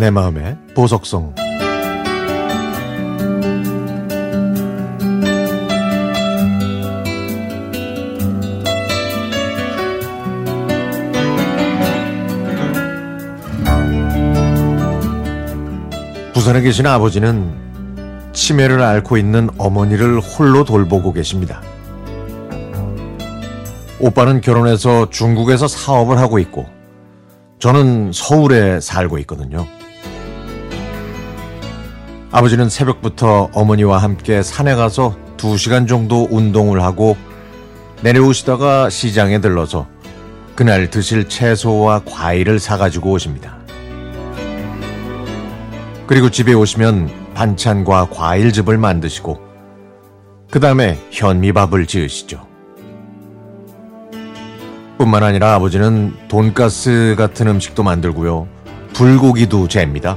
내 마음의 보석성 부산에 계신 아버지는 치매를 앓고 있는 어머니를 홀로 돌보고 계십니다. 오빠는 결혼해서 중국에서 사업을 하고 있고 저는 서울에 살고 있거든요. 아버지는 새벽부터 어머니와 함께 산에 가서 2시간 정도 운동을 하고 내려오시다가 시장에 들러서 그날 드실 채소와 과일을 사가지고 오십니다. 그리고 집에 오시면 반찬과 과일즙을 만드시고 그 다음에 현미밥을 지으시죠. 뿐만 아니라 아버지는 돈가스 같은 음식도 만들고요. 불고기도 잽니다.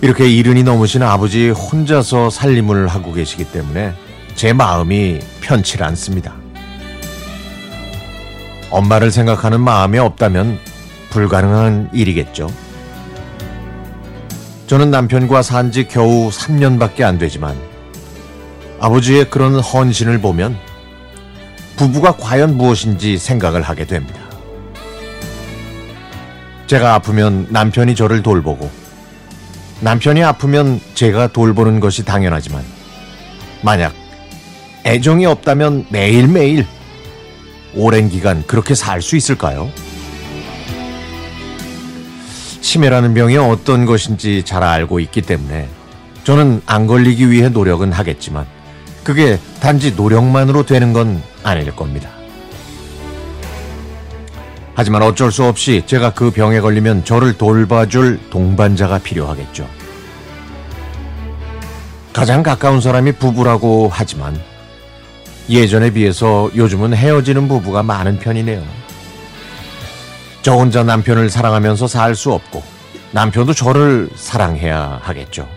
이렇게 이른이 넘으신 아버지 혼자서 살림을 하고 계시기 때문에 제 마음이 편치 않습니다. 엄마를 생각하는 마음이 없다면 불가능한 일이겠죠. 저는 남편과 산 지 겨우 3년밖에 안 되지만 아버지의 그런 헌신을 보면 부부가 과연 무엇인지 생각을 하게 됩니다. 제가 아프면 남편이 저를 돌보고 남편이 아프면 제가 돌보는 것이 당연하지만 만약 애정이 없다면 매일매일 오랜 기간 그렇게 살 수 있을까요? 치매라는 병이 어떤 것인지 잘 알고 있기 때문에 저는 안 걸리기 위해 노력은 하겠지만 그게 단지 노력만으로 되는 건 아닐 겁니다. 하지만 어쩔 수 없이 제가 그 병에 걸리면 저를 돌봐줄 동반자가 필요하겠죠. 가장 가까운 사람이 부부라고 하지만 예전에 비해서 요즘은 헤어지는 부부가 많은 편이네요. 저 혼자 남편을 사랑하면서 살 수 없고 남편도 저를 사랑해야 하겠죠.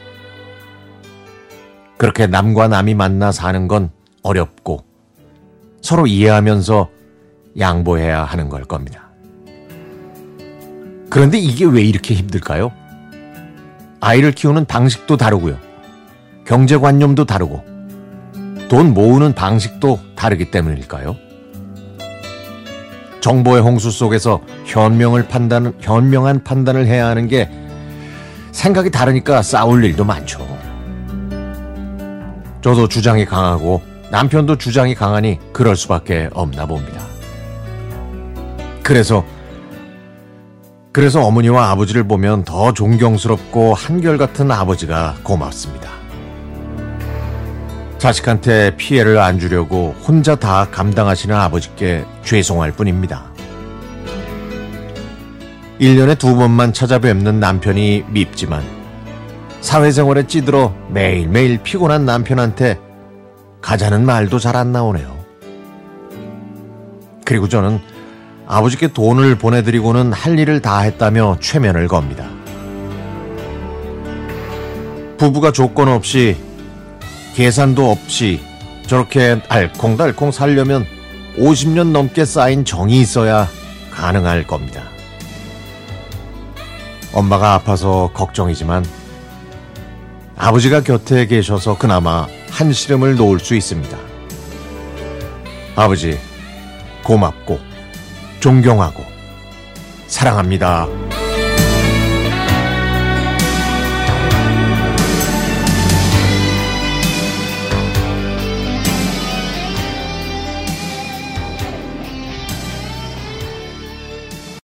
그렇게 남과 남이 만나 사는 건 어렵고 서로 이해하면서 양보해야 하는 걸 겁니다. 그런데 이게 왜 이렇게 힘들까요? 아이를 키우는 방식도 다르고요. 경제관념도 다르고 돈 모으는 방식도 다르기 때문일까요? 정보의 홍수 속에서 현명을 판단, 현명한 판단을 해야 하는 게 생각이 다르니까 싸울 일도 많죠. 저도 주장이 강하고 남편도 주장이 강하니 그럴 수밖에 없나 봅니다. 그래서 그래서 어머니와 아버지를 보면 더 존경스럽고 한결같은 아버지가 고맙습니다. 자식한테 피해를 안 주려고 혼자 다 감당하시는 아버지께 죄송할 뿐입니다. 1년에 두 번만 찾아뵙는 남편이 밉지만 사회생활에 찌들어 매일매일 피곤한 남편한테 가자는 말도 잘 안 나오네요. 그리고 저는 아버지께 돈을 보내드리고는 할 일을 다 했다며 최면을 겁니다. 부부가 조건 없이 계산도 없이 저렇게 알콩달콩 살려면 50년 넘게 쌓인 정이 있어야 가능할 겁니다. 엄마가 아파서 걱정이지만 아버지가 곁에 계셔서 그나마 한시름을 놓을 수 있습니다. 아버지, 고맙고, 존경하고, 사랑합니다.